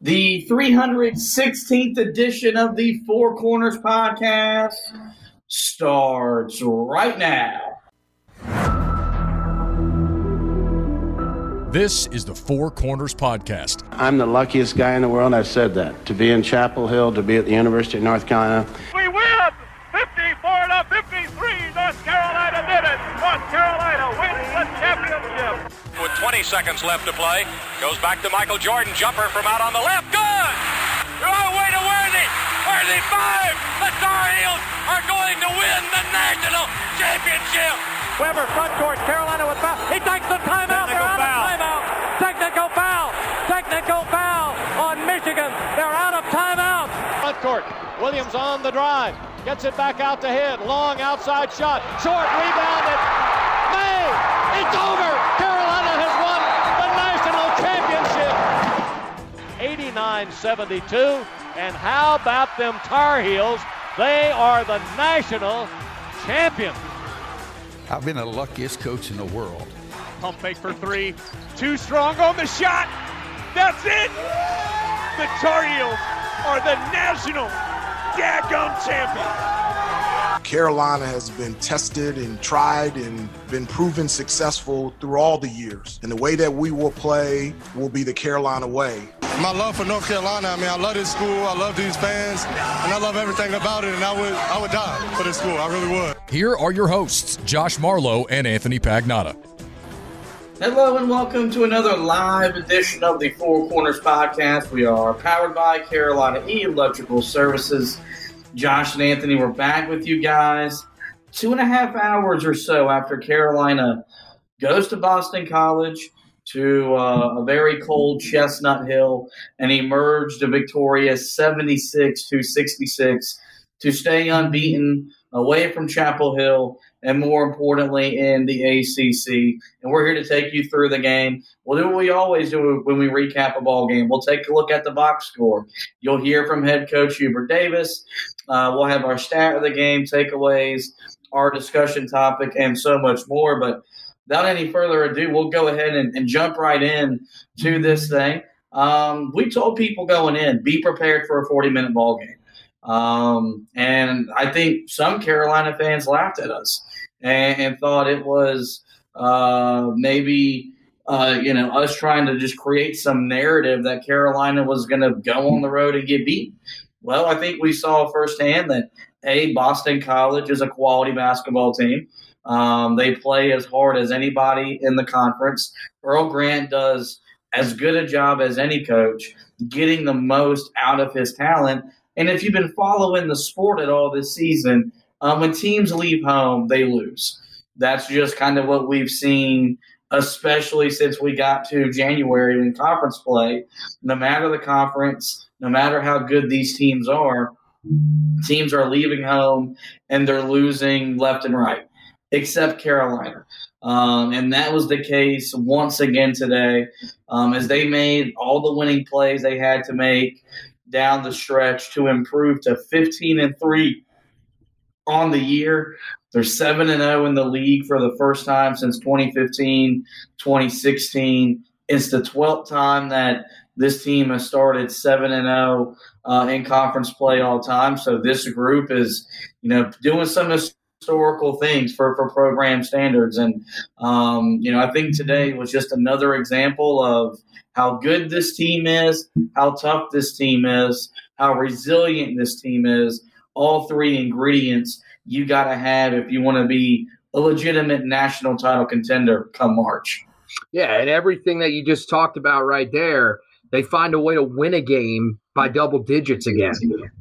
The 316th edition of the Four Corners podcast starts right now. This is the Four Corners Podcast. I'm the luckiest guy in the world. I've said that. To be in Chapel Hill, to be at the University of North Carolina. 20 seconds left to play, goes back to Michael Jordan. Jumper from out on the left. Good. Oh, way to Worthy. Worthy five. The Tar Heels are going to win the national championship. Webber front court. Carolina with foul. He takes the timeout. They're out foul. of timeout. Technical foul. Technical foul on Michigan. They're out of timeout. Front court. Williams on the drive. Gets it back out to hit. Long outside shot. Short rebounded. 69 72. And how about them Tar Heels? They are the national champion. I've been the luckiest coach in the world. Pump fake for three. Too strong on the shot. That's it. The Tar Heels are the national daggum champions. Carolina has been tested and tried and been proven successful through all the years. And the way that we will play will be the Carolina way. My love for North Carolina, I mean, I love this school, I love these fans, and I love everything about it, and I would, I would die for this school, I really would. Here are your hosts, Josh Marlowe and Anthony Pagnotta. Hello and welcome to another live edition of the Four Corners podcast. We are powered by Carolina E Electrical Services. Josh and Anthony, we're back with you guys. Two and a half hours or so after Carolina goes to Boston College to uh, a very cold Chestnut Hill and emerged victorious 76 to 66 to stay unbeaten away from Chapel Hill and more importantly in the ACC. And we're here to take you through the game. We'll do what we always do when we recap a ball game. We'll take a look at the box score. You'll hear from head coach Hubert Davis. Uh, we'll have our stat of the game, takeaways, our discussion topic, and so much more. But without any further ado, we'll go ahead and, and jump right in to this thing. Um, we told people going in, be prepared for a 40 minute ball game. Um, and I think some Carolina fans laughed at us and, and thought it was uh, maybe uh, you know us trying to just create some narrative that Carolina was going to go on the road and get beat. Well, I think we saw firsthand that a Boston College is a quality basketball team. Um, they play as hard as anybody in the conference. Earl Grant does as good a job as any coach getting the most out of his talent. And if you've been following the sport at all this season, um, when teams leave home, they lose. That's just kind of what we've seen, especially since we got to January in conference play. No matter the conference, no matter how good these teams are, teams are leaving home and they're losing left and right, except Carolina. Um, and that was the case once again today, um, as they made all the winning plays they had to make down the stretch to improve to 15 and 3 on the year. They're 7 and 0 in the league for the first time since 2015, 2016. It's the 12th time that this team has started 7 and 0 uh, in conference play all time. So this group is, you know, doing some historical things for, for program standards. And, um, you know, I think today was just another example of how good this team is, how tough this team is, how resilient this team is. All three ingredients you got to have if you want to be a legitimate national title contender come March. Yeah, and everything that you just talked about right there, they find a way to win a game by double digits again.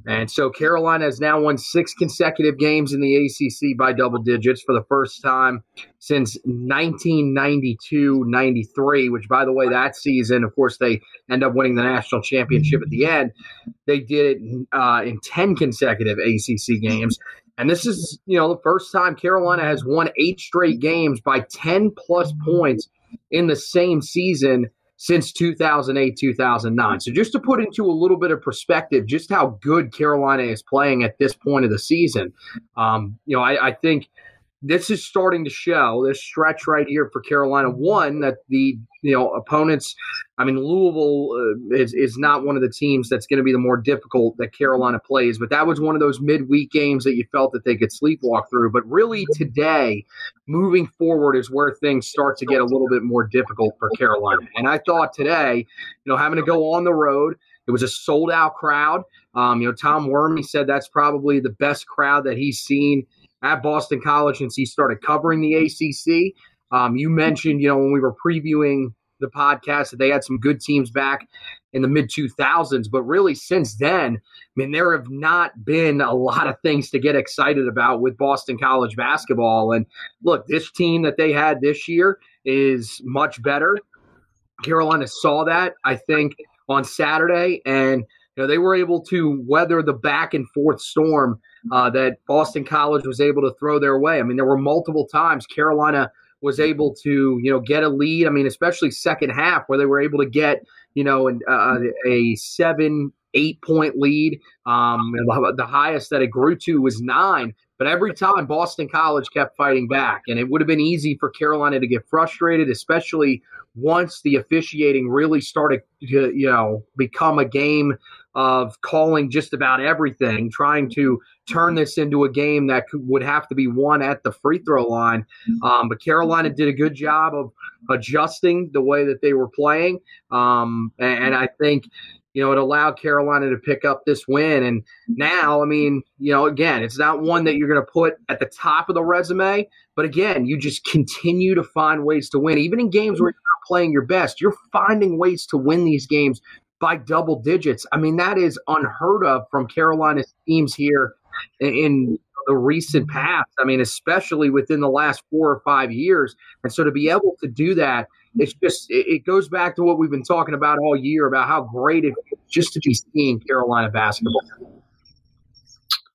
And so Carolina has now won six consecutive games in the ACC by double digits for the first time since 1992 93, which, by the way, that season, of course, they end up winning the national championship at the end. They did it uh, in 10 consecutive ACC games. And this is, you know, the first time Carolina has won eight straight games by 10 plus points in the same season since 2008 2009 so just to put into a little bit of perspective just how good carolina is playing at this point of the season um, you know I, I, think this is starting to show this stretch right here for Carolina. One that the you know opponents. I mean, Louisville uh, is is not one of the teams that's going to be the more difficult that Carolina plays, but that was one of those midweek games that you felt that they could sleepwalk through. But really, today, moving forward, is where things start to get a little bit more difficult for Carolina. And I thought today, you know, having to go on the road. It was a sold out crowd. Um, you know, Tom Werme said that's probably the best crowd that he's seen at Boston College since he started covering the ACC. Um, you mentioned, you know, when we were previewing the podcast that they had some good teams back in the mid 2000s, but really since then, I mean, there have not been a lot of things to get excited about with Boston College basketball. And look, this team that they had this year is much better. Carolina saw that, I think, on Saturday, and you know they were able to weather the back and forth storm uh, that Boston College was able to throw their way. I mean, there were multiple times Carolina was able to, you know, get a lead. I mean, especially second half where they were able to get, you know, an, uh, a seven, eight point lead. Um, the highest that it grew to was nine. But every time Boston College kept fighting back, and it would have been easy for Carolina to get frustrated, especially once the officiating really started to, you know, become a game of calling just about everything, trying to turn this into a game that could, would have to be won at the free throw line. Um, but Carolina did a good job of adjusting the way that they were playing. Um, and, and I think, you know, it allowed Carolina to pick up this win. And now, I mean, you know, again, it's not one that you're going to put at the top of the resume, but again, you just continue to find ways to win. Even in games where you're not playing your best, you're finding ways to win these games by double digits. I mean, that is unheard of from Carolina's teams here in the recent past. I mean, especially within the last four or five years. And so to be able to do that, it's just it goes back to what we've been talking about all year about how great it is just to be seeing Carolina basketball.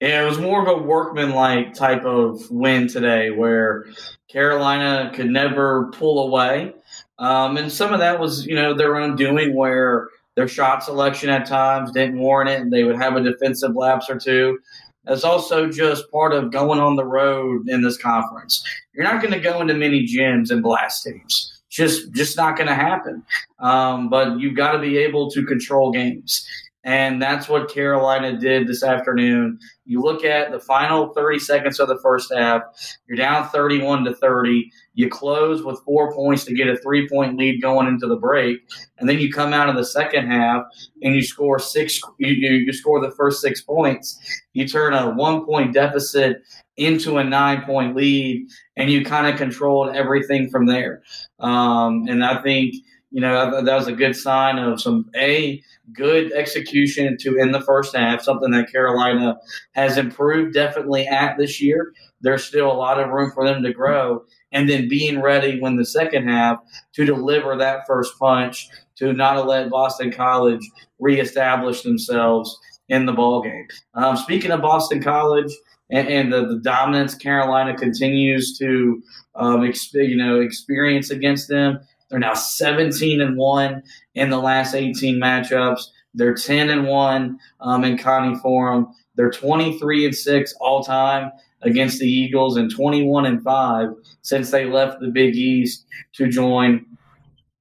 Yeah, it was more of a workman-like type of win today, where Carolina could never pull away, um, and some of that was you know their own doing, where their shot selection at times didn't warrant it, and they would have a defensive lapse or two. That's also just part of going on the road in this conference. You're not going to go into many gyms and blast teams. Just, just not going to happen. Um, but you've got to be able to control games. And that's what Carolina did this afternoon. You look at the final 30 seconds of the first half, you're down 31 to 30. You close with four points to get a three point lead going into the break. And then you come out of the second half and you score six, you, you score the first six points. You turn a one point deficit into a nine point lead and you kind of controlled everything from there. Um, and I think you know, that was a good sign of some a good execution to in the first half, something that Carolina has improved definitely at this year. There's still a lot of room for them to grow, and then being ready when the second half to deliver that first punch to not let Boston College reestablish themselves in the ball game. Um, speaking of Boston College and, and the, the, dominance Carolina continues to um, you know experience against them they're now 17 and one in the last 18 matchups. They're 10 and one um, in Conte Forum. They're 23 and six all time against the Eagles and 21 and five since they left the Big East to join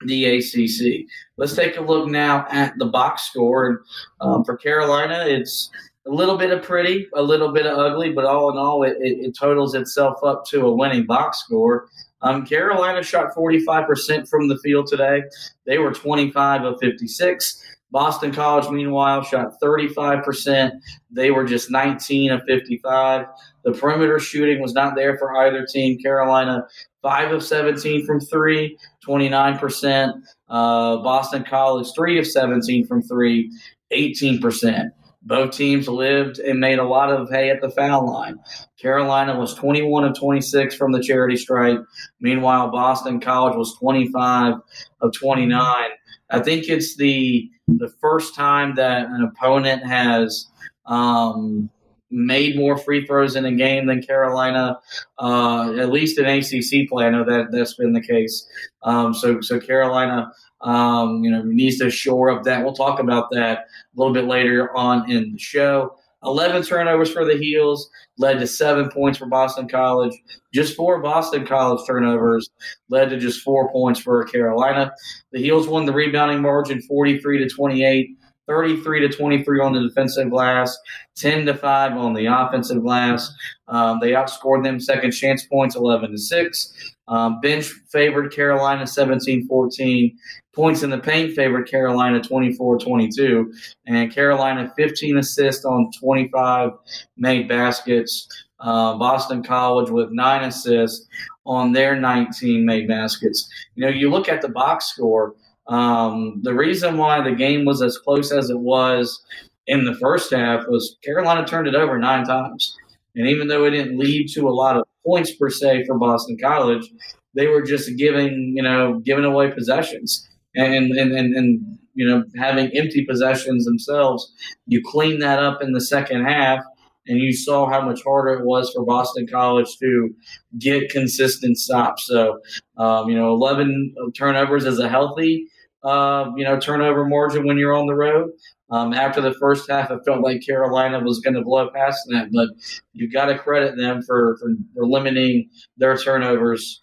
the ACC. Let's take a look now at the box score. Um, for Carolina, it's a little bit of pretty, a little bit of ugly, but all in all, it, it, it totals itself up to a winning box score. Um, Carolina shot 45% from the field today. They were 25 of 56. Boston College, meanwhile, shot 35%. They were just 19 of 55. The perimeter shooting was not there for either team. Carolina, 5 of 17 from 3, 29%. Uh, Boston College, 3 of 17 from 3, 18%. Both teams lived and made a lot of hay at the foul line. Carolina was 21 of 26 from the charity stripe. Meanwhile, Boston College was 25 of 29. I think it's the the first time that an opponent has um, made more free throws in a game than Carolina, uh, at least in ACC play. I know that that's been the case. Um, so so Carolina um, you know, needs to shore up that. We'll talk about that a little bit later on in the show. 11 turnovers for the Heels led to seven points for Boston College. Just four Boston College turnovers led to just four points for Carolina. The Heels won the rebounding margin 43 to 28. 33 to 23 on the defensive glass, 10 to 5 on the offensive glass. Um, they outscored them second chance points 11 to 6. Um, bench favored Carolina 17 14. Points in the paint favored Carolina 24 22. And Carolina 15 assists on 25 made baskets. Uh, Boston College with nine assists on their 19 made baskets. You know, you look at the box score. Um, the reason why the game was as close as it was in the first half was Carolina turned it over nine times. And even though it didn't lead to a lot of points per se for Boston College, they were just giving, you know, giving away possessions and, and, and, and you know, having empty possessions themselves. You clean that up in the second half, and you saw how much harder it was for Boston College to get consistent stops. So, um, you know, 11 turnovers is a healthy, uh, you know, turnover margin when you're on the road. Um, after the first half, it felt like Carolina was going to blow past that, but you've got to credit them for, for, for limiting their turnovers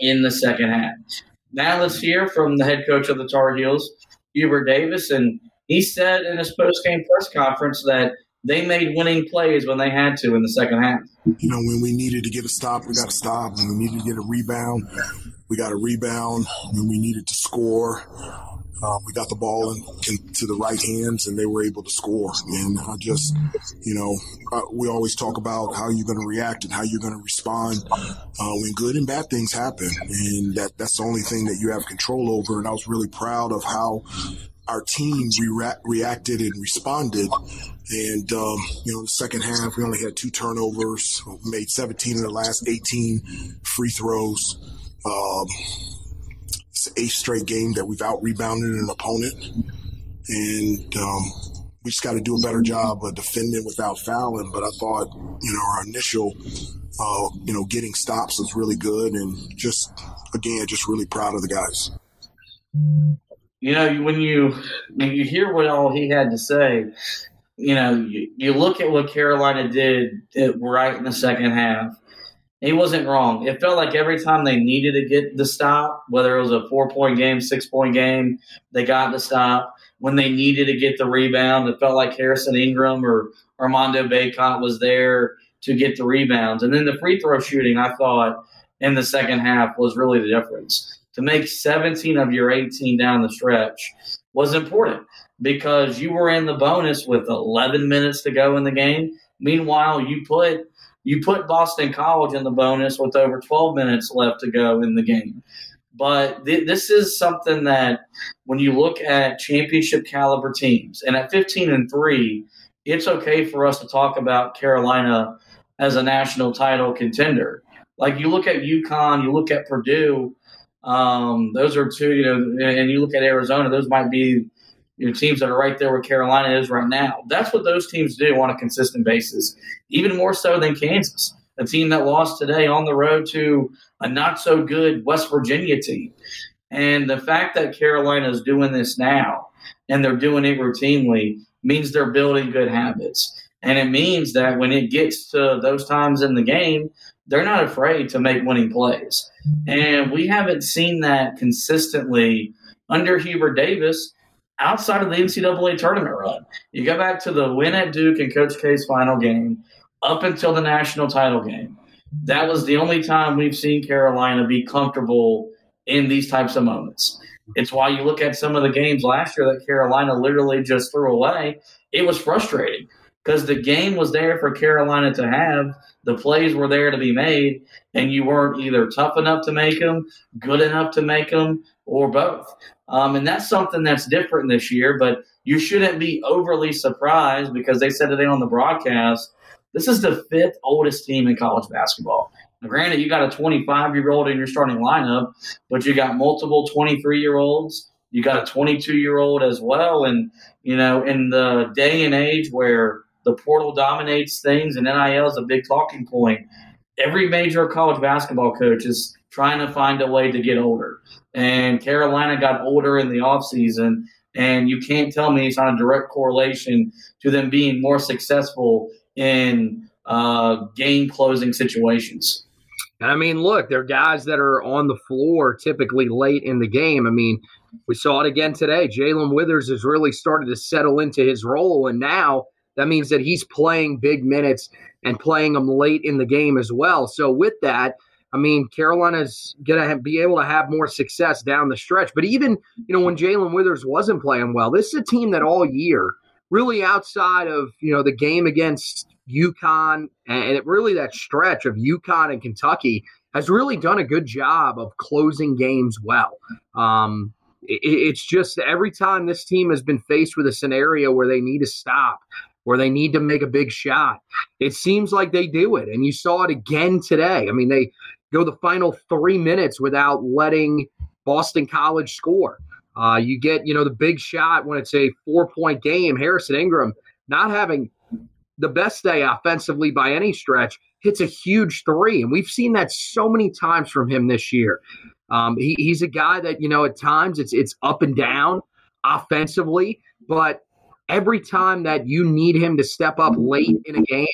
in the second half. Now let's hear from the head coach of the Tar Heels, Hubert Davis, and he said in his post-game press conference that they made winning plays when they had to in the second half. You know, when we needed to get a stop, we got a stop. When we needed to get a rebound, we got a rebound. When we needed to score, um, we got the ball in, into the right hands, and they were able to score. And I just, you know, uh, we always talk about how you're going to react and how you're going to respond uh, when good and bad things happen, and that that's the only thing that you have control over. And I was really proud of how our team re- reacted and responded. And, um, you know, the second half, we only had two turnovers, made 17 of the last 18 free throws. Um, it's the eighth straight game that we've out rebounded an opponent. And, um, we just got to do a better job of defending without fouling. But I thought, you know, our initial, uh, you know, getting stops was really good. And just, again, just really proud of the guys you know, when you when you hear what all he had to say, you know, you, you look at what Carolina did right in the second half. He wasn't wrong. It felt like every time they needed to get the stop, whether it was a four point game, six point game, they got the stop. When they needed to get the rebound, it felt like Harrison Ingram or Armando Bacot was there to get the rebounds. And then the free throw shooting, I thought, in the second half was really the difference to make 17 of your 18 down the stretch was important because you were in the bonus with 11 minutes to go in the game. Meanwhile, you put you put Boston College in the bonus with over 12 minutes left to go in the game. But th- this is something that when you look at championship caliber teams and at 15 and 3, it's okay for us to talk about Carolina as a national title contender. Like you look at UConn, you look at Purdue, um, those are two, you know, and you look at Arizona, those might be you know, teams that are right there where Carolina is right now. That's what those teams do on a consistent basis, even more so than Kansas, a team that lost today on the road to a not so good West Virginia team. And the fact that Carolina is doing this now and they're doing it routinely means they're building good habits. And it means that when it gets to those times in the game, they're not afraid to make winning plays. And we haven't seen that consistently under Hubert Davis outside of the NCAA tournament run. You go back to the win at Duke and Coach K's final game up until the national title game. That was the only time we've seen Carolina be comfortable in these types of moments. It's why you look at some of the games last year that Carolina literally just threw away. It was frustrating because the game was there for Carolina to have. The plays were there to be made, and you weren't either tough enough to make them, good enough to make them, or both. Um, and that's something that's different this year, but you shouldn't be overly surprised because they said today on the broadcast this is the fifth oldest team in college basketball. Now, granted, you got a 25 year old in your starting lineup, but you got multiple 23 year olds. You got a 22 year old as well. And, you know, in the day and age where the portal dominates things, and NIL is a big talking point. Every major college basketball coach is trying to find a way to get older. And Carolina got older in the offseason, And you can't tell me it's not a direct correlation to them being more successful in uh, game closing situations. I mean, look, they're guys that are on the floor typically late in the game. I mean, we saw it again today. Jalen Withers has really started to settle into his role, and now that means that he's playing big minutes and playing them late in the game as well. So with that, I mean, Carolina's going to be able to have more success down the stretch. But even, you know, when Jalen Withers wasn't playing well, this is a team that all year, really outside of, you know, the game against UConn and it really that stretch of UConn and Kentucky has really done a good job of closing games well. Um, it, it's just every time this team has been faced with a scenario where they need to stop, where they need to make a big shot, it seems like they do it. And you saw it again today. I mean, they go the final three minutes without letting Boston College score. Uh, you get, you know, the big shot when it's a four point game. Harrison Ingram not having the best day offensively by any stretch, hits a huge three. And we've seen that so many times from him this year. Um, he, he's a guy that, you know, at times it's it's up and down offensively, but every time that you need him to step up late in a game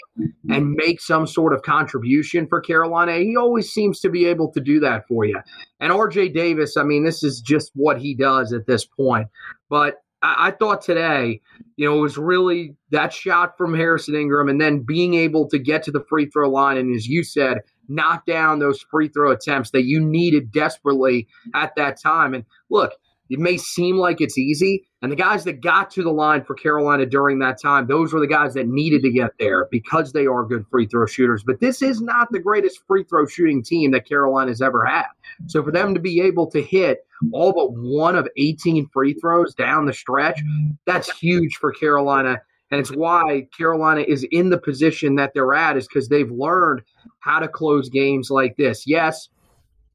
and make some sort of contribution for Carolina, he always seems to be able to do that for you. And RJ Davis, I mean, this is just what he does at this point. But I, I thought today, you know, it was really that shot from Harrison Ingram and then being able to get to the free throw line. And as you said, knock down those free throw attempts that you needed desperately at that time. And look, it may seem like it's easy. And the guys that got to the line for Carolina during that time, those were the guys that needed to get there because they are good free throw shooters. But this is not the greatest free throw shooting team that Carolina's ever had. So for them to be able to hit all but one of 18 free throws down the stretch, that's huge for Carolina. And it's why Carolina is in the position that they're at, is because they've learned how to close games like this. Yes,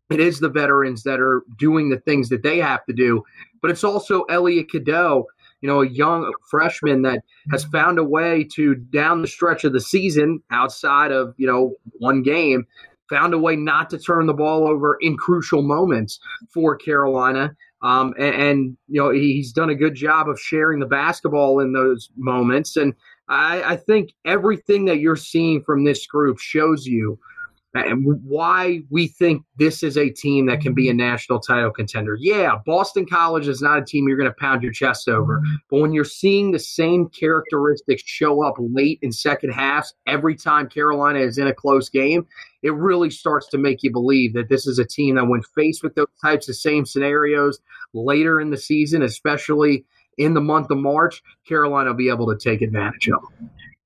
it is the veterans that are doing the things that they have to do, but it's also Elliot Cadeau, you know, a young freshman that has found a way to down the stretch of the season, outside of you know one game, found a way not to turn the ball over in crucial moments for Carolina. Um, and, and, you know he's done a good job of sharing the basketball in those moments. And I, I think everything that you're seeing from this group shows you and why we think this is a team that can be a national title contender. Yeah, Boston College is not a team you're going to pound your chest over, but when you're seeing the same characteristics show up late in second halves every time Carolina is in a close game, it really starts to make you believe that this is a team that, when faced with those types of same scenarios later in the season, especially in the month of March, Carolina will be able to take advantage of.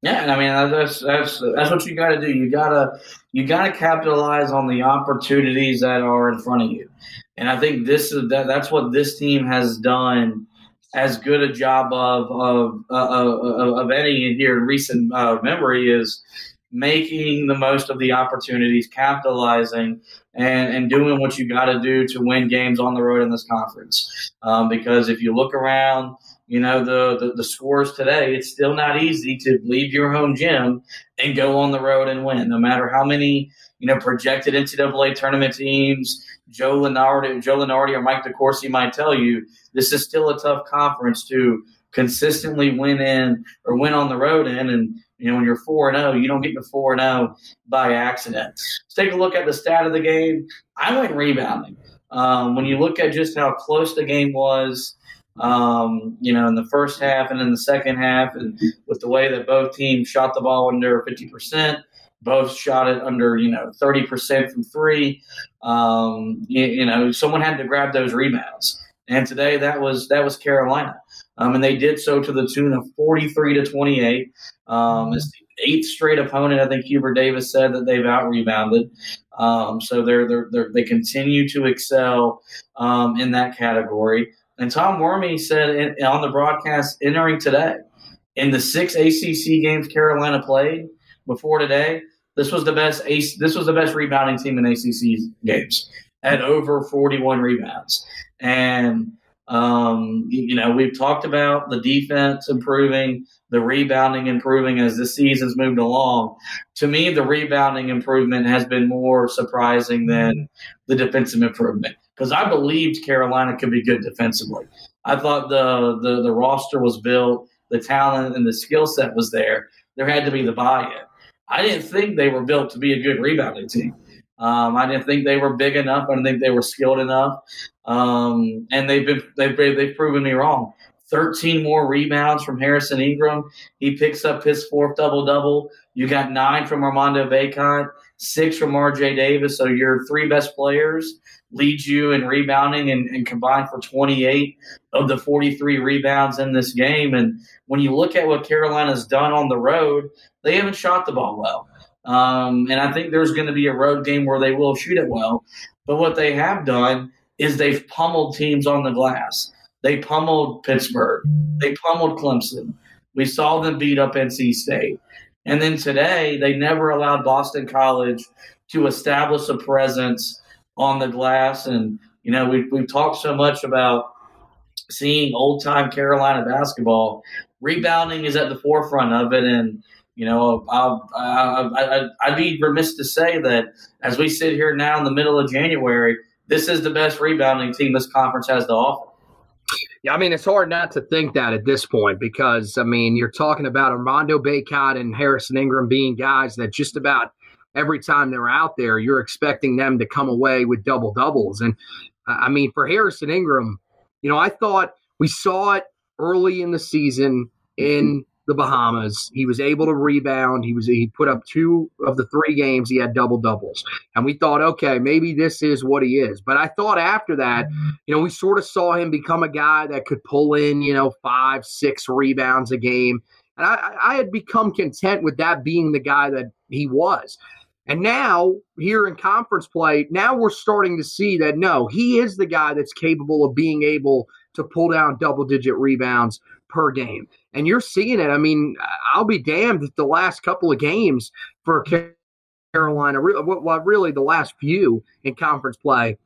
Yeah, I mean that's that's that's what you got to do. You gotta you gotta capitalize on the opportunities that are in front of you, and I think this is that that's what this team has done as good a job of of uh, of, of any here in recent uh, memory is making the most of the opportunities, capitalizing, and and doing what you got to do to win games on the road in this conference. Um, because if you look around you know the, the, the scores today it's still not easy to leave your home gym and go on the road and win. No matter how many you know projected ncaa tournament teams joe lenardi joe lunardi or Mike DeCourcy might tell you this is still a tough conference to consistently win in or win on the road in. And you know when you're 4 and 0 you don't get to 4 and 0 by accident. Let's take a look at the stat of the game. I went rebounding. Um, when you look at just how close the game was um, you know, in the first half and in the second half, and with the way that both teams shot the ball under 50%, both shot it under, you know, 30% from three. Um, you, you, know, someone had to grab those rebounds. And today that was that was Carolina. Um, and they did so to the tune of 43 to 28. Um, it's the eighth straight opponent. I think Hubert Davis said that they've out rebounded. Um, so they're, they're, they're, they continue to excel um, in that category. And Tom Werme said in, on the broadcast entering today, in the six ACC games Carolina played before today, this was the best this was the best rebounding team in ACC games at over 41 rebounds. And um, you know, we've talked about the defense improving, the rebounding improving as the season's moved along. To me, the rebounding improvement has been more surprising than the defensive improvement because I believed Carolina could be good defensively. I thought the, the, the roster was built, the talent and the skill set was there. There had to be the buy in. I didn't think they were built to be a good rebounding team. Um, I didn't think they were big enough. I didn't think they were skilled enough. Um, and they've been they've they've proven me wrong. 13 more rebounds from Harrison Ingram. He picks up his fourth double double. You got nine from Armando Bacot, six from RJ Davis. So your three best players lead you in rebounding and, and combined for 28 of the 43 rebounds in this game. And when you look at what Carolina's done on the road, they haven't shot the ball well. Um, and I think there's going to be a road game where they will shoot it well. But what they have done is they've pummeled teams on the glass. They pummeled Pittsburgh. They pummeled Clemson. We saw them beat up NC State. And then today, they never allowed Boston College to establish a presence on the glass. And, you know, we've, we've talked so much about seeing old time Carolina basketball. Rebounding is at the forefront of it. And, you know, I, I, would be remiss to say that as we sit here now in the middle of January, this is the best rebounding team this conference has to offer. Yeah, I mean, it's hard not to think that at this point because, I mean, you're talking about Armando Bacot and Harrison Ingram being guys that just about every time they're out there, you're expecting them to come away with double doubles. And, uh, I mean, for Harrison Ingram, you know, I thought we saw it early in the season in the Bahamas. He was able to rebound. He was he put up two of the three games he had double doubles, and we thought, okay, maybe this is what he is. But I thought after that, you know, we sort of saw him become a guy that could pull in, you know, five, six rebounds a game, and I, I had become content with that being the guy that he was. And now, here in conference play, now we're starting to see that no, he is the guy that's capable of being able to pull down double digit rebounds per game and you're seeing it. I mean, I'll be damned if the last couple of games for Carolina, well, really the last few in conference play,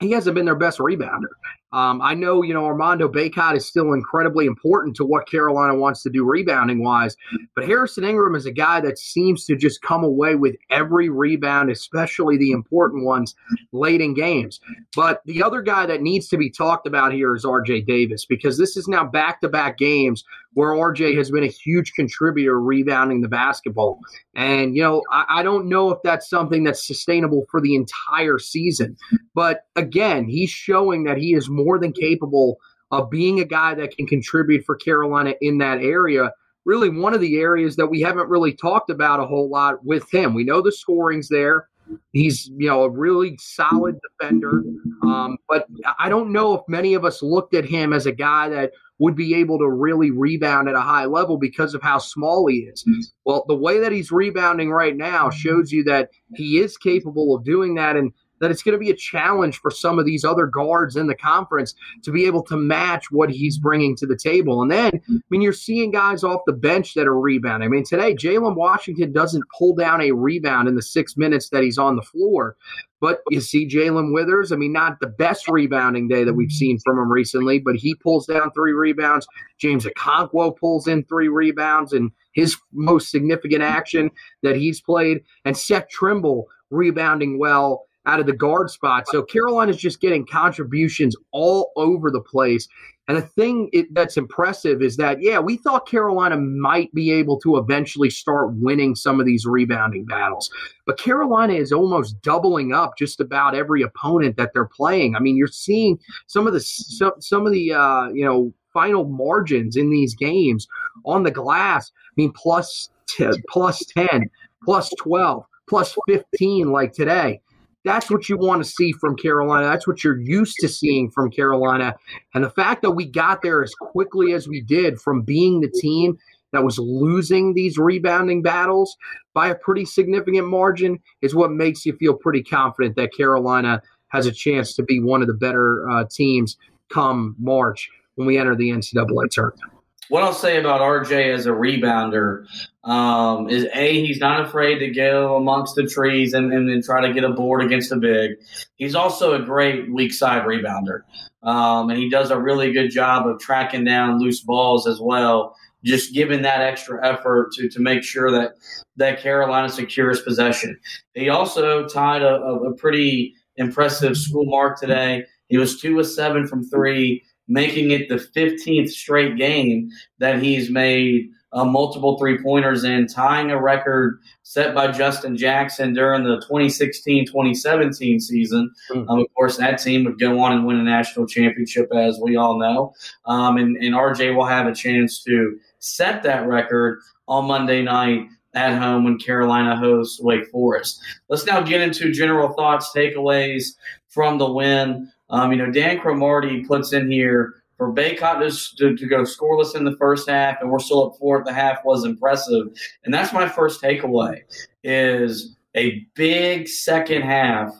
he hasn't been their best rebounder. Um, I know, you know, Armando Bacot is still incredibly important to what Carolina wants to do rebounding wise, but Harrison Ingram is a guy that seems to just come away with every rebound, especially the important ones late in games. But the other guy that needs to be talked about here is RJ Davis because this is now back to back games where RJ has been a huge contributor rebounding the basketball. And, you know, I, I, don't know if that's something that's sustainable for the entire season. But again, he's showing that he is more more than capable of being a guy that can contribute for Carolina in that area. Really, one of the areas that we haven't really talked about a whole lot with him. We know the scoring's there. He's, you know, a really solid defender. Um, but I don't know if many of us looked at him as a guy that would be able to really rebound at a high level because of how small he is. Well, the way that he's rebounding right now shows you that he is capable of doing that. And that it's going to be a challenge for some of these other guards in the conference to be able to match what he's bringing to the table. And then, I mean, you're seeing guys off the bench that are rebounding. I mean, today, Jalen Washington doesn't pull down a rebound in the six minutes that he's on the floor. But you see Jalen Withers, I mean, not the best rebounding day that we've seen from him recently, but he pulls down three rebounds. James Okonkwo pulls in three rebounds in his most significant action that he's played. And Seth Trimble rebounding well out of the guard spot. So Carolina's just getting contributions all over the place. And the thing it, that's impressive is that, yeah, we thought Carolina might be able to eventually start winning some of these rebounding battles. But Carolina is almost doubling up just about every opponent that they're playing. I mean, you're seeing some of the some, some of the uh, you know final margins in these games on the glass. I mean, plus 10, plus 10, plus 12, plus 15 like today. That's what you want to see from Carolina. That's what you're used to seeing from Carolina. And the fact that we got there as quickly as we did from being the team that was losing these rebounding battles by a pretty significant margin is what makes you feel pretty confident that Carolina has a chance to be one of the better uh, teams come March when we enter the NCAA tournament what I'll say about RJ as a rebounder um, is a he's not afraid to go amongst the trees and, and, try to get a board against the big. He's also a great weak side rebounder, um, and he does a really good job of tracking down loose balls as well. Just giving that extra effort to to make sure that that Carolina secures possession. He also tied a, a, a pretty impressive school mark today. He was two of seven from three making it the 15th straight game that he's made uh, multiple three pointers in, tying a record set by Justin Jackson during the 2016 2017 season. Mm-hmm. Um, of course, that team would go on and win a national championship, as we all know. Um, and, and RJ will have a chance to set that record on Monday night at home when Carolina hosts Wake Forest. Let's now get into general thoughts, takeaways from the win. Um, you know, Dan Cromartie puts in here for Bacot to, to, to, go scoreless in the first half, and we're still up four at the half was impressive. And that's my first takeaway is a big second half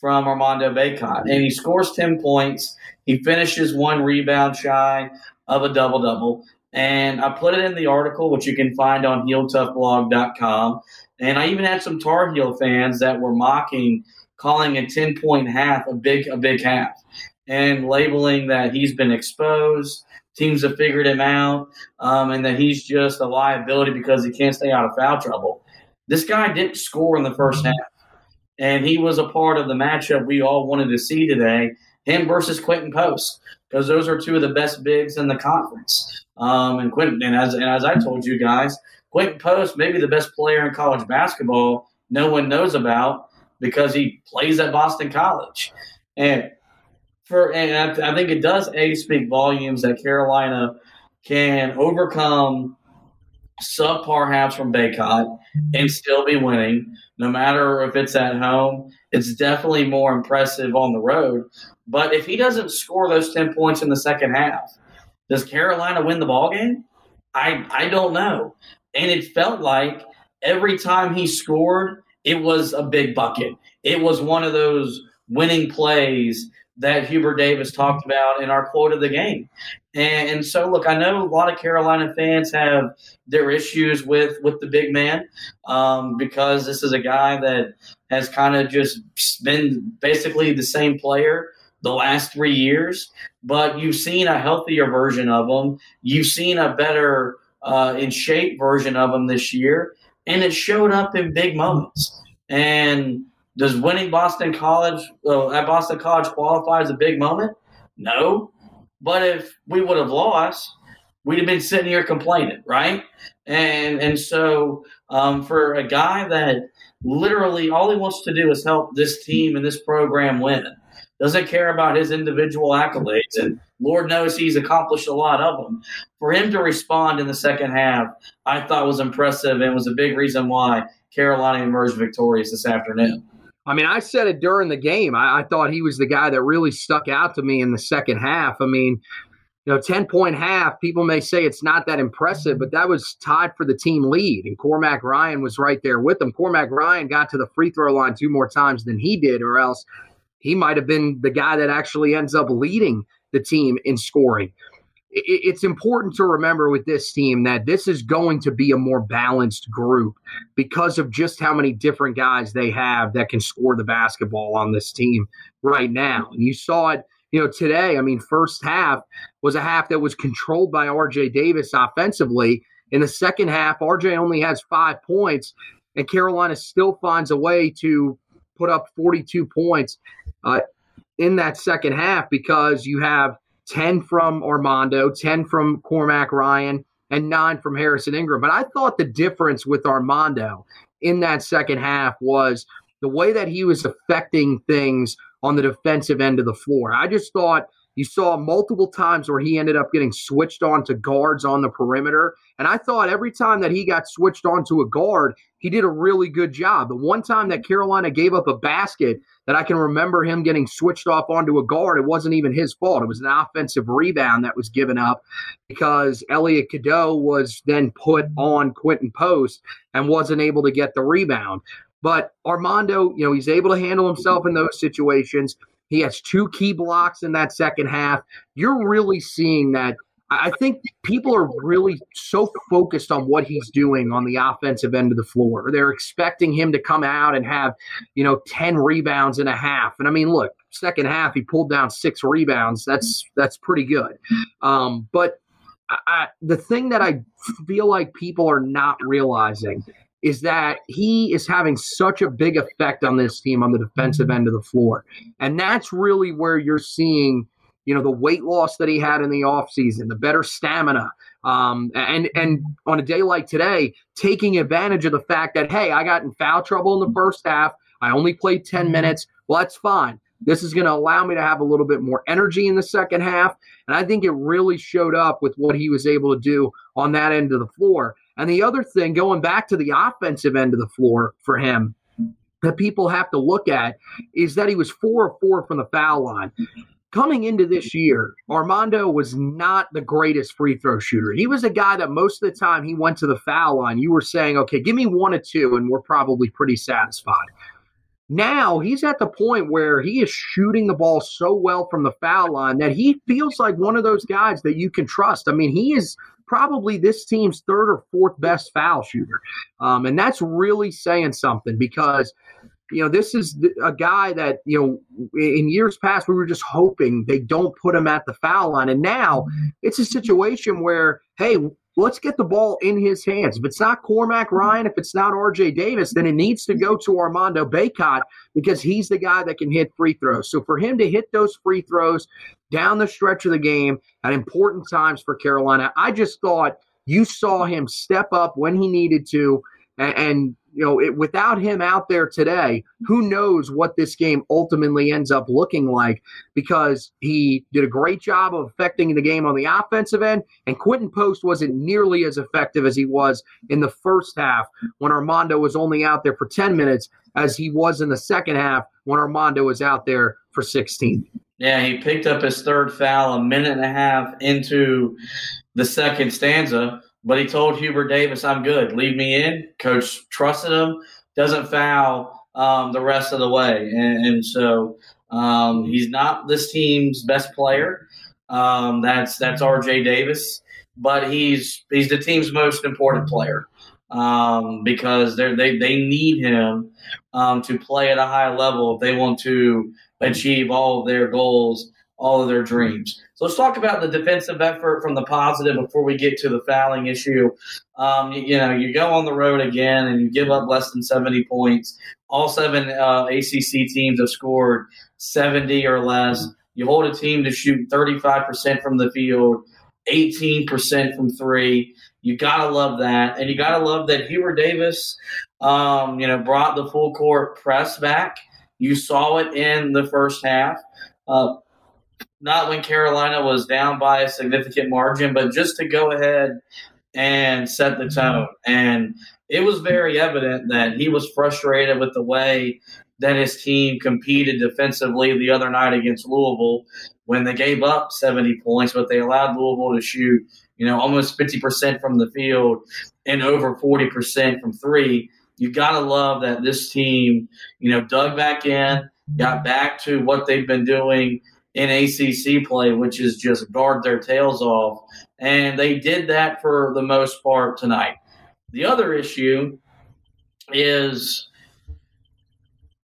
from Armando Bacot. And he scores 10 points. He finishes one rebound shy of a double double. And I put it in the article, which you can find on heeltoughblog.com. And I even had some Tar Heel fans that were mocking calling a 10 point half a big a big half and labeling that he's been exposed. Teams have figured him out, um, and that he's just a liability because he can't stay out of foul trouble. This guy didn't score in the first half, and he was a part of the matchup we all wanted to see today him versus Quinten Post, because those are two of the best bigs in the conference. Um, and Quinten, and as, and as I told you guys, Quinten Post may be the best player in college basketball no one knows about because he plays at Boston College. And for and I, I think it does a speak volumes that Carolina can overcome subpar halves from Bacot and still be winning, no matter if it's at home. It's definitely more impressive on the road. But if he doesn't score those 10 points in the second half, does Carolina win the ball game? I I don't know. And it felt like every time he scored, it was a big bucket. It was one of those winning plays that Hubert Davis talked about in our quote of the game. And, and, so, look, I know a lot of Carolina fans have their issues with with the big man um, because this is a guy that has kind of just been basically the same player the last three years. But you've seen a healthier version of him. You've seen a better uh, in shape version of him this year, and it showed up in big moments. And does winning Boston College at Boston College qualify as a big moment? No. But if we would have lost, we'd have been sitting here complaining, right? And and so um, for a guy that literally all he wants to do is help this team and this program win, doesn't care about his individual accolades, and Lord knows he's accomplished a lot of them. For him to respond in the second half, I thought was impressive and was a big reason why Carolina emerged victorious this afternoon. I mean, I said it during the game. I, I, thought he was the guy that really stuck out to me in the second half. I mean, you know, 10 point half, people may say it's not that impressive, but that was tied for the team lead. And Cormac Ryan was right there with them. Cormac Ryan got to the free throw line two more times than he did, or else he might have been the guy that actually ends up leading the team in scoring it's important to remember with this team that this is going to be a more balanced group because of just how many different guys they have that can score the basketball on this team right now. And you saw it, you know, today. I mean, first half was a half that was controlled by RJ Davis offensively. In the second half, RJ only has five points, and Carolina still finds a way to put up 42 points uh, in that second half because you have 10 from Armando, 10 from Cormac Ryan, and nine from Harrison Ingram. But I thought the difference with Armando in that second half was the way that he was affecting things on the defensive end of the floor. I just thought you saw multiple times where he ended up getting switched on to guards on the perimeter. And I thought every time that he got switched onto a guard, he did a really good job. The one time that Carolina gave up a basket that I can remember him getting switched off onto a guard, it wasn't even his fault. It was an offensive rebound that was given up because Elliot Cadeau was then put on Quinten Post and wasn't able to get the rebound. But Armando, you know, he's able to handle himself in those situations. He has two key blocks in that second half. You're really seeing that. I think people are really so focused on what he's doing on the offensive end of the floor. They're expecting him to come out and have, you know, 10 rebounds and a half. And I mean, look, second half he pulled down six rebounds. That's that's pretty good. Um, but I, the thing that I feel like people are not realizing is that he is having such a big effect on this team on the defensive end of the floor. And that's really where you're seeing you know, the weight loss that he had in the offseason, the better stamina. Um, and and on a day like today, taking advantage of the fact that hey, I got in foul trouble in the first half. I only played 10 minutes. Well, that's fine. This is going to allow me to have a little bit more energy in the second half. And I think it really showed up with what he was able to do on that end of the floor. And the other thing, going back to the offensive end of the floor for him, that people have to look at is that he was four or four from the foul line. Coming into this year, Armando was not the greatest free throw shooter. He was a guy that most of the time he went to the foul line, you were saying, okay, give me one or two, and we're probably pretty satisfied. Now he's at the point where he is shooting the ball so well from the foul line that he feels like one of those guys that you can trust. I mean, he is probably this team's third or fourth best foul shooter. Um, and that's really saying something because you know, this is a guy that, you know, in years past, we were just hoping they don't put him at the foul line. And now it's a situation where, hey, let's get the ball in his hands. If it's not Cormac Ryan, if it's not RJ Davis, then it needs to go to Armando Bacot because he's the guy that can hit free throws. So for him to hit those free throws down the stretch of the game at important times for Carolina, I just thought you saw him step up when he needed to and, and you know, it, without him out there today, who knows what this game ultimately ends up looking like because he did a great job of affecting the game on the offensive end, and Quinten Post wasn't nearly as effective as he was in the first half when Armando was only out there for 10 minutes as he was in the second half when Armando was out there for 16. Yeah, he picked up his third foul a minute and a half into the second stanza but he told Hubert Davis, I'm good. Leave me in. Coach trusted him, doesn't foul um, the rest of the way. And, and so um, he's not this team's best player. Um, that's that's RJ Davis, but he's he's the team's most important player um, because they they they need him um, to play at a high level if they want to achieve all of their goals all of their dreams. So let's talk about the defensive effort from the positive before we get to the fouling issue. Um, you, you, know, you go on the road again and you give up less than 70 points. All seven uh, ACC teams have scored 70 or less. You hold a team to shoot 35% from the field, 18% from three. You gotta love that, and you gotta love that Hubert Davis, um, you know, brought the full court press back. You saw it in the first half. Uh, not when Carolina was down by a significant margin, but just to go ahead and set the tone. And it was very evident that he was frustrated with the way that his team competed defensively the other night against Louisville when they gave up 70 points, but they allowed Louisville to shoot, you know, almost 50% from the field and over 40% from three. You got to love that this team, you know, dug back in, got back to what they've been doing – in ACC play, which is just guard their tails off. And they did that for the most part tonight. The other issue is,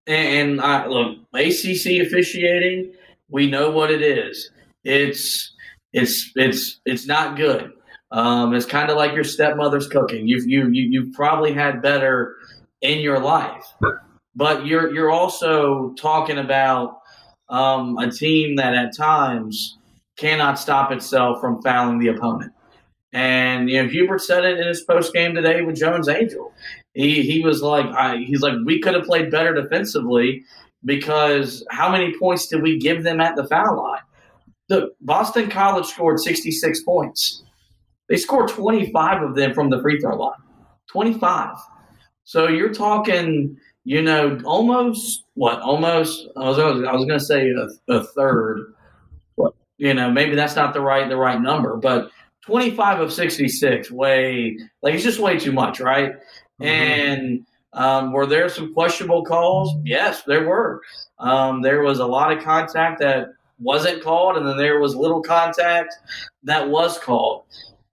and I, look, ACC officiating, we know what it is. It's it's it's it's not good. Um, it's kind of like your stepmother's cooking. You've you you you've probably had better in your life, but you're you're also talking about um, a team that at times cannot stop itself from fouling the opponent. And you know, Hubert said it in his post game today with Jones Angell. He he was like, I, he's like, we could have played better defensively because how many points did we give them at the foul line? The Boston College scored 66 points. They scored 25 of them from the free throw line. 25. So you're talking you know, almost what? Almost. I was I was going to say a, a third. You know, maybe that's not the right the right number, but 25 of 66, way like it's just way too much, right? Mm-hmm. And um, were there some questionable calls? Yes, there were. Um, there was a lot of contact that wasn't called, and then there was little contact that was called.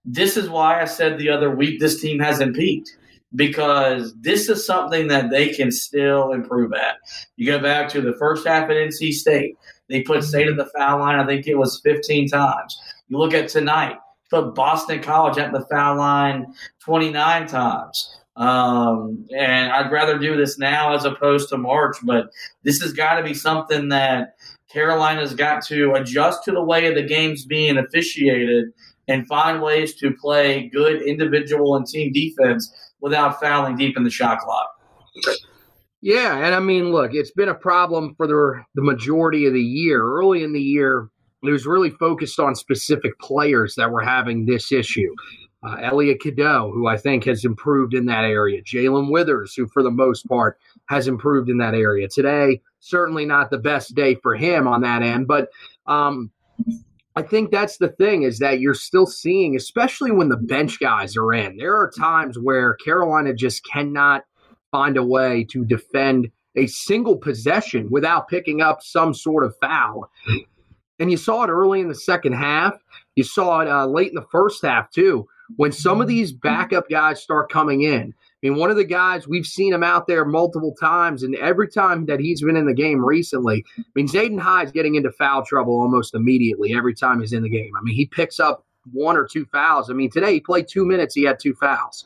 This is why I said the other week this team hasn't peaked because this is something that they can still improve at. You go back to the first half at NC State, they put State at the foul line, I think it was 15 times. You look at tonight, put Boston College at the foul line 29 times. Um, and I'd rather do this now as opposed to March, but this has got to be something that Carolina's got to adjust to the way of the game's being officiated and find ways to play good individual and team defense without fouling deep in the shot clock. Yeah, and I mean, look, it's been a problem for the the majority of the year. Early in the year, it was really focused on specific players that were having this issue. Uh, Elliot Cadeau, who I think has improved in that area. Jae'Lyn Withers, who for the most part has improved in that area. Today, certainly not the best day for him on that end, but um, I think that's the thing is that you're still seeing, especially when the bench guys are in. There are times where Carolina just cannot find a way to defend a single possession without picking up some sort of foul. And you saw it early in the second half. You saw it uh, late in the first half, too, when some of these backup guys start coming in. I mean, one of the guys, we've seen him out there multiple times, and every time that he's been in the game recently, I mean, Zayden High's getting into foul trouble almost immediately every time he's in the game. I mean, he picks up one or two fouls. I mean, today he played two minutes, he had two fouls.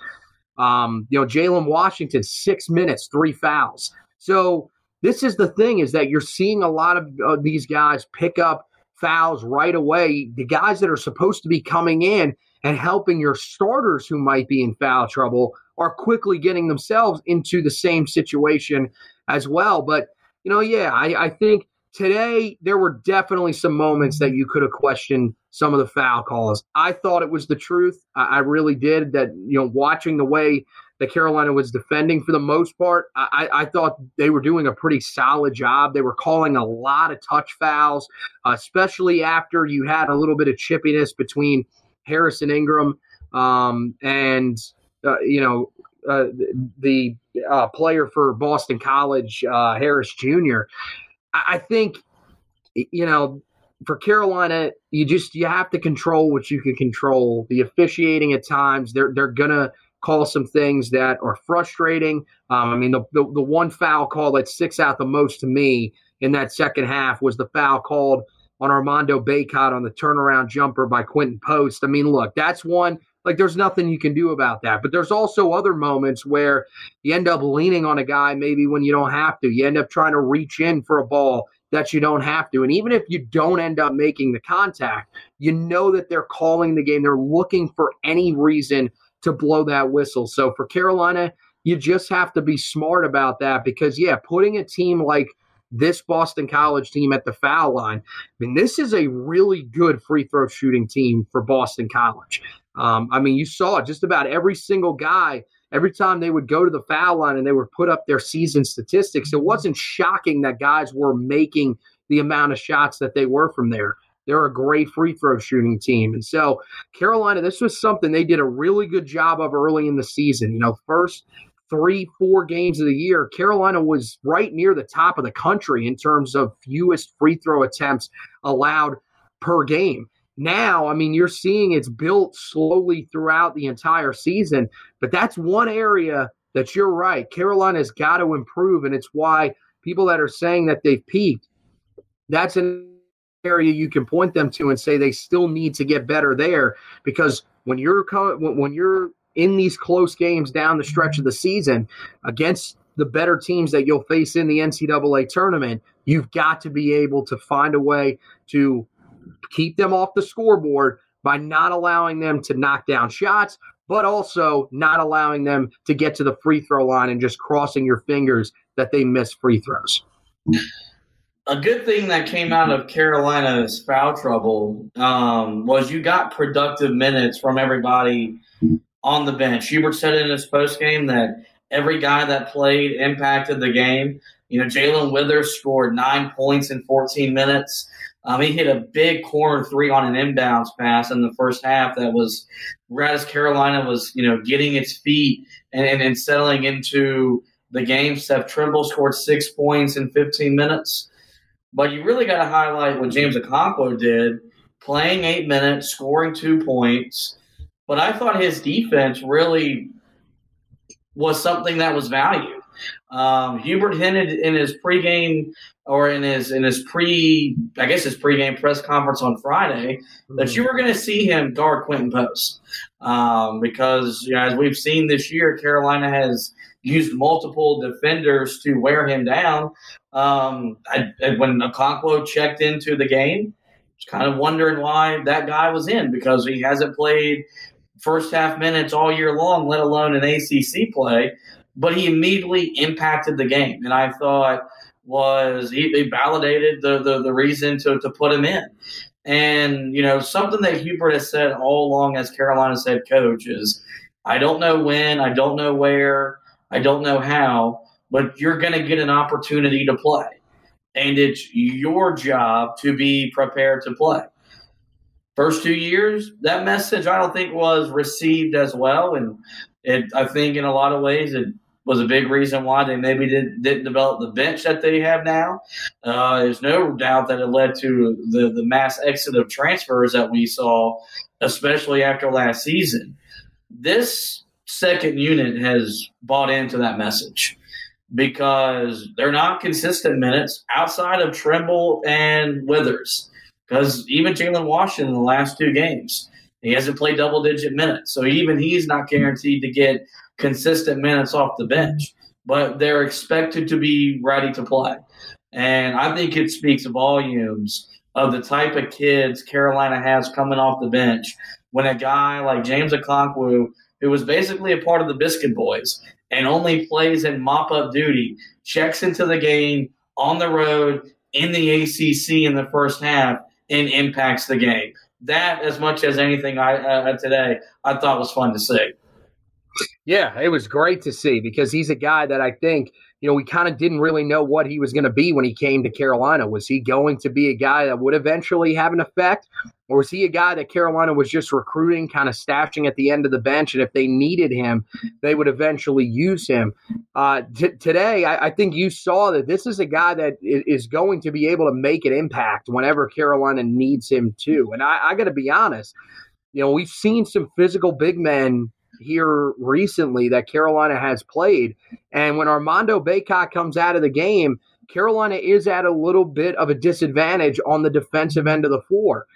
Um, you know, Jalen Washington, six minutes, three fouls. So this is the thing is that you're seeing a lot of uh, these guys pick up fouls right away. The guys that are supposed to be coming in and helping your starters who might be in foul trouble are quickly getting themselves into the same situation as well. But, you know, yeah, I, I think today there were definitely some moments that you could have questioned some of the foul calls. I thought it was the truth. I, I really did. That you know, watching the way that Carolina was defending for the most part, I, I, thought they were doing a pretty solid job. They were calling a lot of touch fouls, especially after you had a little bit of chippiness between Harrison Ingram um, and uh, you know uh, the uh, player for Boston College, uh, Harris Jr. I think you know for Carolina, you just you have to control what you can control. The officiating at times, they're they're gonna call some things that are frustrating. Um, I mean, the, the, the one foul call that sticks out the most to me in that second half was the foul called on Armando Bacot on the turnaround jumper by Quinten Post. I mean, look, that's one like there's nothing you can do about that. But there's also other moments where you end up leaning on a guy maybe when you don't have to. You end up trying to reach in for a ball that you don't have to. And even if you don't end up making the contact, you know that they're calling the game. They're looking for any reason to blow that whistle. So for Carolina, you just have to be smart about that because, yeah, putting a team like this Boston College team at the foul line, I mean, this is a really good free throw shooting team for Boston College. Um, I mean, you saw just about every single guy, every time they would go to the foul line and they would put up their season statistics, it wasn't shocking that guys were making the amount of shots that they were from there. They're a great free throw shooting team. And so, Carolina, this was something they did a really good job of early in the season. You know, first three, four games of the year, Carolina was right near the top of the country in terms of fewest free throw attempts allowed per game. Now, I mean, you're seeing it's built slowly throughout the entire season, but that's one area that you're right. Carolina's got to improve, and it's why people that are saying that they've peaked, that's an area you can point them to and say they still need to get better there because when you're when you're in these close games down the stretch of the season against the better teams that you'll face in the NCAA tournament, you've got to be able to find a way to keep them off the scoreboard by not allowing them to knock down shots, but also not allowing them to get to the free throw line and just crossing your fingers that they miss free throws. A good thing that came out of Carolina's foul trouble um, was you got productive minutes from everybody on the bench. Hubert said in his post game that every guy that played impacted the game. You know, Jae'Lyn Withers scored nine points in 14 minutes. Um, he hit a big corner three on an inbounds pass in the first half that was right as Carolina was, you know, getting its feet and, and, and settling into the game. Seth Trimble scored six points in 15 minutes. But you really got to highlight what James Okonkwo did, playing eight minutes, scoring two points. But I thought his defense really was something that was valued. Um, Hubert hinted in his pregame or in his in his pre, I guess his pregame press conference on Friday, that you were going to see him guard Quinten Post um, because you know, as we've seen this year, Carolina has used multiple defenders to wear him down. Um, I, when Okonkwo checked into the game, was kind of wondering why that guy was in because he hasn't played first half minutes all year long, let alone an ACC play. But he immediately impacted the game, and I thought was he, he validated the, the the reason to to put him in. And you know something that Hubert has said all along as Carolina's head coach is, I don't know when, I don't know where, I don't know how, but you're going to get an opportunity to play. And it's your job to be prepared to play. First two years, that message I don't think was received as well. And it, I think in a lot of ways, it was a big reason why they maybe did, didn't develop the bench that they have now. Uh, there's no doubt that it led to the, the mass exit of transfers that we saw, especially after last season. This second unit has bought into that message because they're not consistent minutes outside of Trimble and Withers. Because even Jalen Washington in the last two games, he hasn't played double digit minutes. So even he's not guaranteed to get consistent minutes off the bench, but they're expected to be ready to play. And I think it speaks volumes of the type of kids Carolina has coming off the bench when a guy like James Okonkwo, who was basically a part of the Biscuit Boys and only plays in mop up duty, checks into the game on the road in the ACC in the first half and impacts the game. That, as much as anything I uh, today, I thought was fun to see. Yeah, it was great to see because he's a guy that I think, you know, we kind of didn't really know what he was going to be when he came to Carolina. Was he going to be a guy that would eventually have an effect? Or was he a guy that Carolina was just recruiting, kind of stashing at the end of the bench? And if they needed him, they would eventually use him. Uh, t- today, I-, I think you saw that this is a guy that is going to be able to make an impact whenever Carolina needs him to. And I, I got to be honest, you know, we've seen some physical big men here recently that Carolina has played. And when Armando Bacot comes out of the game, Carolina is at a little bit of a disadvantage on the defensive end of the floor.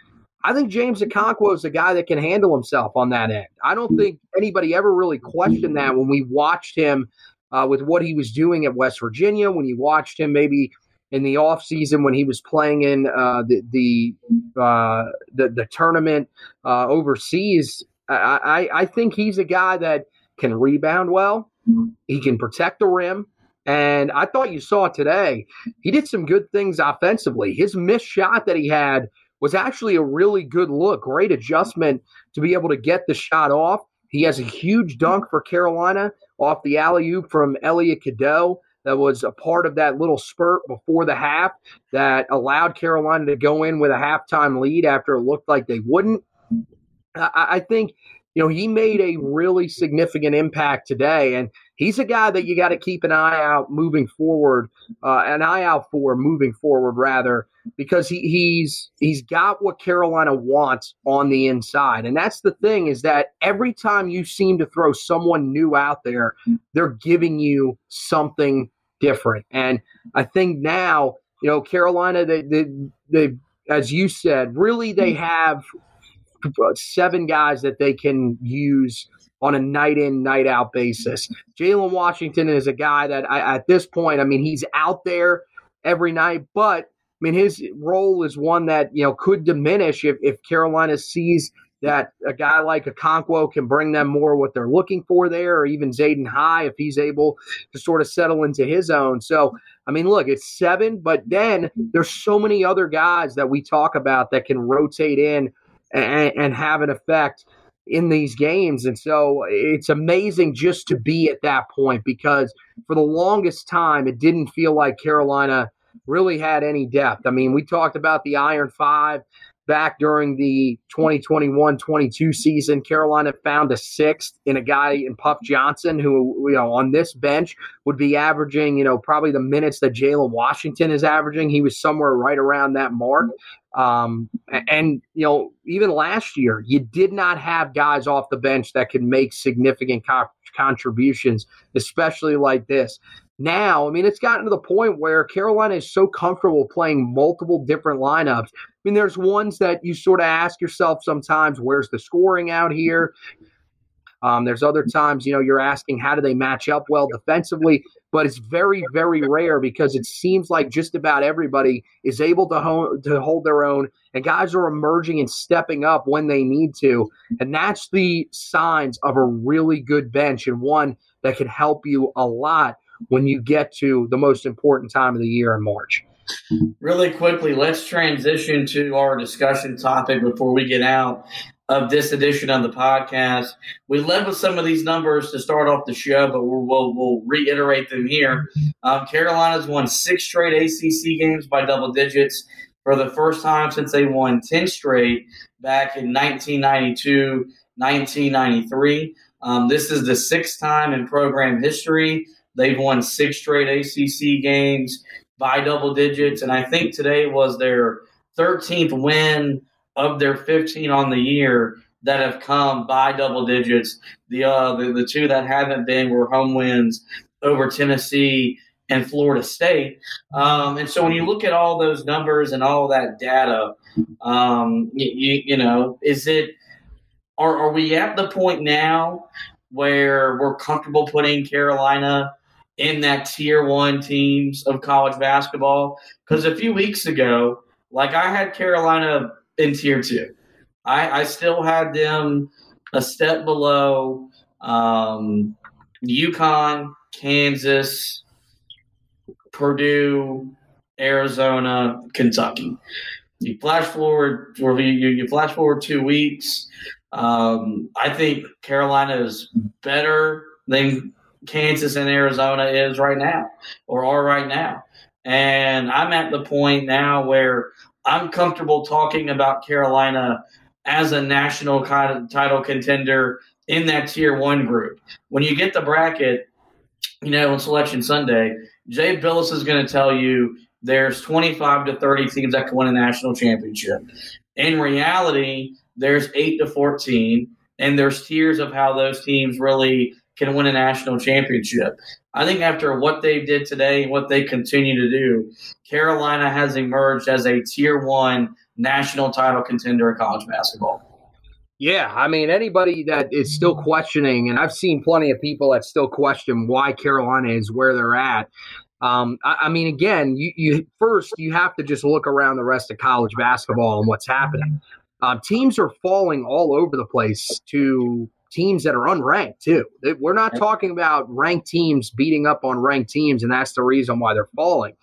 I think James Okonkwo is a guy that can handle himself on that end. I don't think anybody ever really questioned that when we watched him uh, with what he was doing at West Virginia, when you watched him maybe in the offseason when he was playing in uh, the the, uh, the, the tournament uh, overseas I, I, think he's a guy that can rebound well. Mm-hmm. He can protect the rim. And I thought you saw today, he did some good things offensively. His missed shot that he had was actually a really good look, great adjustment to be able to get the shot off. He has a huge dunk for Carolina off the alley oop from Elliot Cadeau that was a part of that little spurt before the half that allowed Carolina to go in with a halftime lead after it looked like they wouldn't. I, I think you know, he made a really significant impact today. And he's a guy that you got to keep an eye out moving forward, uh, an eye out for moving forward, rather, because he, he's he's got what Carolina wants on the inside. And that's the thing is that every time you seem to throw someone new out there, they're giving you something different. And I think now, you know, Carolina, they, they, they as you said, really they have seven guys that they can use on a night in, night out basis. Jalen Washington is a guy that I, at this point, I mean, he's out there every night, but I mean, his role is one that, you know, could diminish if, if Carolina sees that a guy like a Okonkwo can bring them more what they're looking for there, or even Zayden High if he's able to sort of settle into his own. So, I mean, look, it's seven, but then there's so many other guys that we talk about that can rotate in and, and have an effect in these games. And so it's amazing just to be at that point because for the longest time, it didn't feel like Carolina really had any depth. I mean, we talked about the Iron Five back during the 2021-22 season. Carolina found a sixth in a guy in Puff Johnson, who you know on this bench would be averaging, you know, probably the minutes that Jalen Washington is averaging. He was somewhere right around that mark. Um, and you know, even last year, you did not have guys off the bench that could make significant co- contributions, especially like this. now, I mean, it's gotten to the point where Carolina is so comfortable playing multiple different lineups. Mean, there's ones that you sort of ask yourself sometimes, where's the scoring out here? Um, there's other times, you know, you're asking how do they match up well defensively, but it's very, very rare because it seems like just about everybody is able to, to hold their own, and guys are emerging and stepping up when they need to. And that's the signs of a really good bench and one that can help you a lot when you get to the most important time of the year in March. Really quickly, let's transition to our discussion topic before we get out of this edition of the podcast. We led with some of these numbers to start off the show, but we'll, we'll, we'll reiterate them here. Um, Carolina's won six straight ACC games by double digits for the first time since they won 10 straight back in 1992, 1993. Um, this is the sixth time in program history they've won six straight ACC games by double digits, and I think today was their 13th win of their 15 on the year that have come by double digits. The uh, the, the two that haven't been were home wins over Tennessee and Florida State. Um, and so when you look at all those numbers and all that data, um, you, you, know, is it are, are we at the point now where we're comfortable putting Carolina in that tier one teams of college basketball? Because a few weeks ago, like I had Carolina in tier two. I, I still had them a step below um, UConn, Kansas, Purdue, Arizona, Kentucky. You flash forward, you, you flash forward two weeks. Um, I think Carolina is better than Kansas and Arizona is right now, or are right now. And I'm at the point now where I'm comfortable talking about Carolina as a national title contender in that tier one group. When you get the bracket, you know, on Selection Sunday, Jay Bilas is going to tell you there's 25 to 30 teams that can win a national championship. In reality, there's 8 to 14, and there's tiers of how those teams really can win a national championship. I think after what they did today and what they continue to do, Carolina has emerged as a tier one national title contender in college basketball. Yeah, I mean anybody that is still questioning, and I've seen plenty of people that still question why Carolina is where they're at. Um, I, I, mean, again, you, you first you have to just look around the rest of college basketball and what's happening. Um, teams are falling all over the place to teams that are unranked too. We're not talking about ranked teams beating up on ranked teams, and that's the reason why they're falling.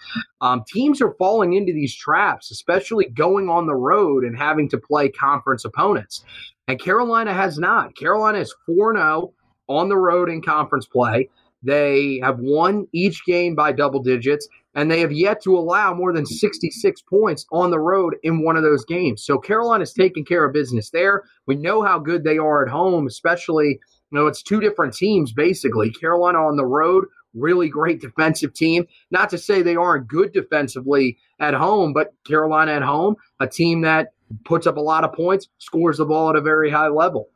Um, teams are falling into these traps, especially going on the road and having to play conference opponents. And Carolina has not. Carolina is 4 0 on the road in conference play. They have won each game by double digits and they have yet to allow more than 66 points on the road in one of those games. So Carolina's taking care of business there. We know how good they are at home, especially, you know, it's two different teams basically. Carolina on the road, really great defensive team. Not to say they aren't good defensively at home, but Carolina at home, a team that puts up a lot of points, scores the ball at a very high level.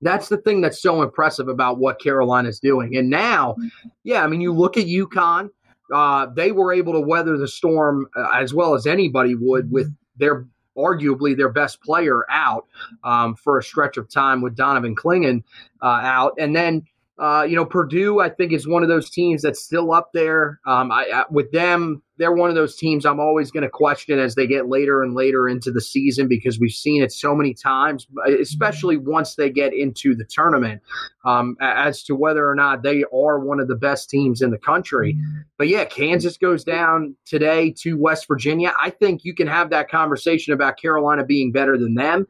That's the thing that's so impressive about what Carolina's doing. And now, yeah, I mean, you look at UConn, uh, they were able to weather the storm uh, as well as anybody would with their arguably their best player out um, for a stretch of time with Donovan Clingan uh, out. And then uh, you know, Purdue, I think, is one of those teams that's still up there. Um, I, I, with them, they're one of those teams I'm always going to question as they get later and later into the season because we've seen it so many times, especially once they get into the tournament, um, as to whether or not they are one of the best teams in the country. But yeah, Kansas goes down today to West Virginia. I think you can have that conversation about Carolina being better than them.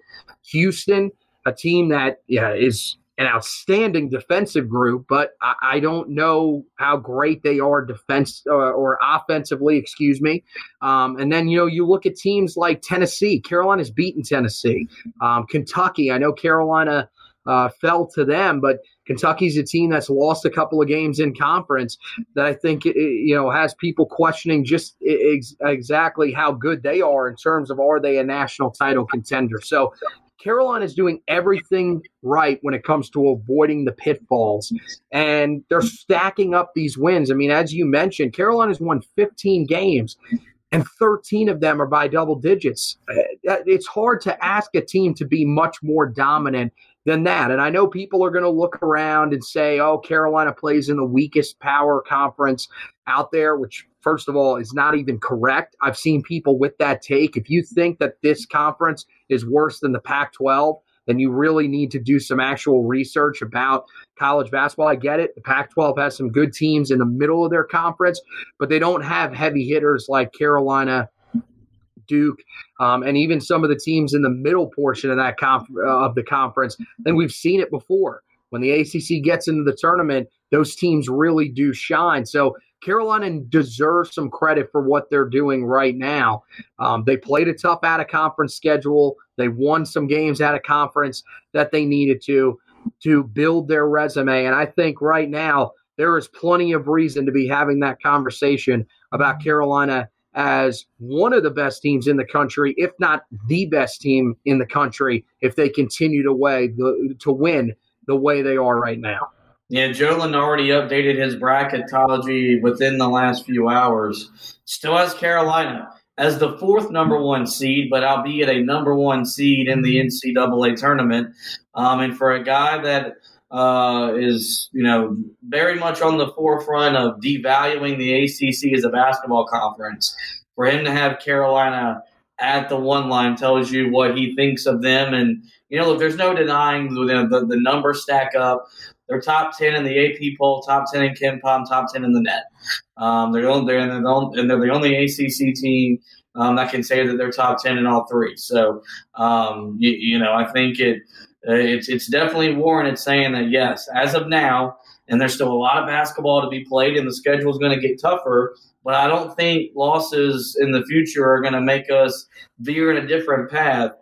Houston, a team that yeah is an outstanding defensive group, but I, I, don't know how great they are defense uh, or offensively, excuse me. Um, and then, you know, you look at teams like Tennessee. Carolina's beaten Tennessee. Um, Kentucky, I know Carolina uh, fell to them, but Kentucky's a team that's lost a couple of games in conference that I think, you know, has people questioning just ex- exactly how good they are in terms of are they a national title contender. So Carolina is doing everything right when it comes to avoiding the pitfalls, and they're stacking up these wins. I mean, as you mentioned, Carolina's won 15 games, and 13 of them are by double digits. Uh, it's hard to ask a team to be much more dominant than that. And I know people are going to look around and say, oh, Carolina plays in the weakest power conference out there, which, first of all, is not even correct. I've seen people with that take. If you think that this conference is worse than the Pac 12, then you really need to do some actual research about college basketball. I get it. The Pac 12 has some good teams in the middle of their conference, but they don't have heavy hitters like Carolina Duke, um, and even some of the teams in the middle portion of that conf- uh, of the conference. And we've seen it before. When the ACC gets into the tournament, those teams really do shine. So Carolina deserves some credit for what they're doing right now. Um, they played a tough out of conference schedule. They won some games out of conference that they needed to to build their resume. And I think right now there is plenty of reason to be having that conversation about Carolina as one of the best teams in the country, if not the best team in the country, if they continue to way the, to win the way they are right now. Yeah, Jolin already updated his bracketology within the last few hours. Still has Carolina as the fourth number one seed, but albeit a number one seed in the NCAA tournament. Um, and for a guy that uh, is you know very much on the forefront of devaluing the ACC as a basketball conference. For him to have Carolina at the one line tells you what he thinks of them, and you know look, there's no denying the, the, the numbers stack up. They're top ten in the AP poll, top ten in KenPom, top ten in the net. Um, they're, only, they're, the, and they're the only ACC team um, that can say that they're top ten in all three. So um, you, you know I think it it's it's definitely warranted saying that yes, as of now, and there's still a lot of basketball to be played, and the schedule is going to get tougher. But I don't think losses in the future are going to make us veer in a different path.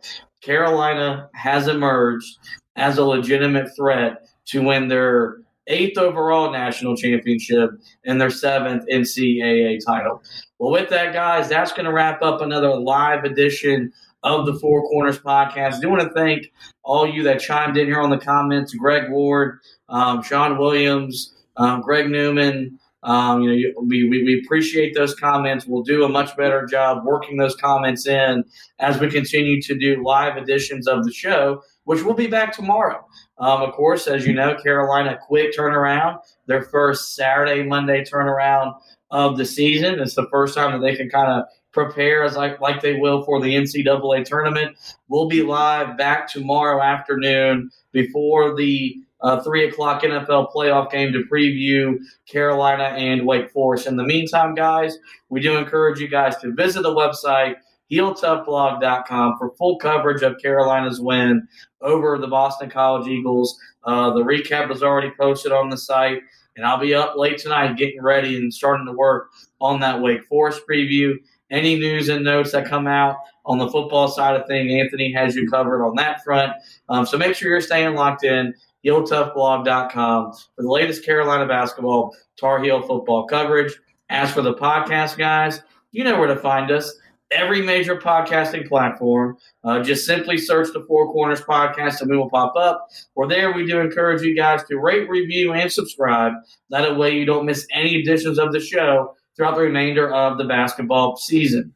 Carolina has emerged as a legitimate threat to win their eighth overall national championship and their seventh NCAA title. Well, with that, guys, that's going to wrap up another live edition of the Four Corners podcast. I do want to thank all you that chimed in here on the comments Greg Ward, um, Sean Williams, um, Greg Newman. Um, you know, we, we, we, appreciate those comments. We'll do a much better job working those comments in as we continue to do live editions of the show, which will be back tomorrow. Um, of course, as you know, Carolina quick turnaround, their first Saturday, Monday turnaround of the season. It's the first time that they can kind of prepare as like, like they will for the NCAA tournament. We'll be live back tomorrow afternoon before the uh, three o'clock NFL playoff game to preview Carolina and Wake Forest. In the meantime, guys, we do encourage you guys to visit the website heeltoughblog.com for full coverage of Carolina's win over the Boston College Eagles. Uh, the recap is already posted on the site, and I'll be up late tonight getting ready and starting to work on that Wake Forest preview any news and notes that come out on the football side of things, Anthony has you covered on that front. Um, so make sure you're staying locked in. HeelToughBlog.com for the latest Carolina basketball, Tar Heel football coverage. As for the podcast, guys, you know where to find us. Every major podcasting platform. Uh, just simply search the Four Corners Podcast and we will pop up. Or there, we do encourage you guys to rate, review, and subscribe. That way, you don't miss any editions of the show throughout the remainder of the basketball season.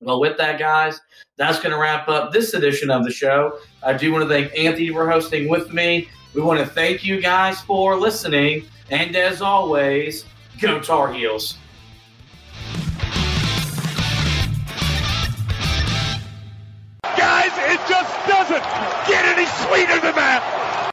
Well, with that, guys, that's going to wrap up this edition of the show. I do want to thank Anthony for hosting with me. We want to thank you guys for listening. And as always, go Tar Heels. Get any sweeter than that.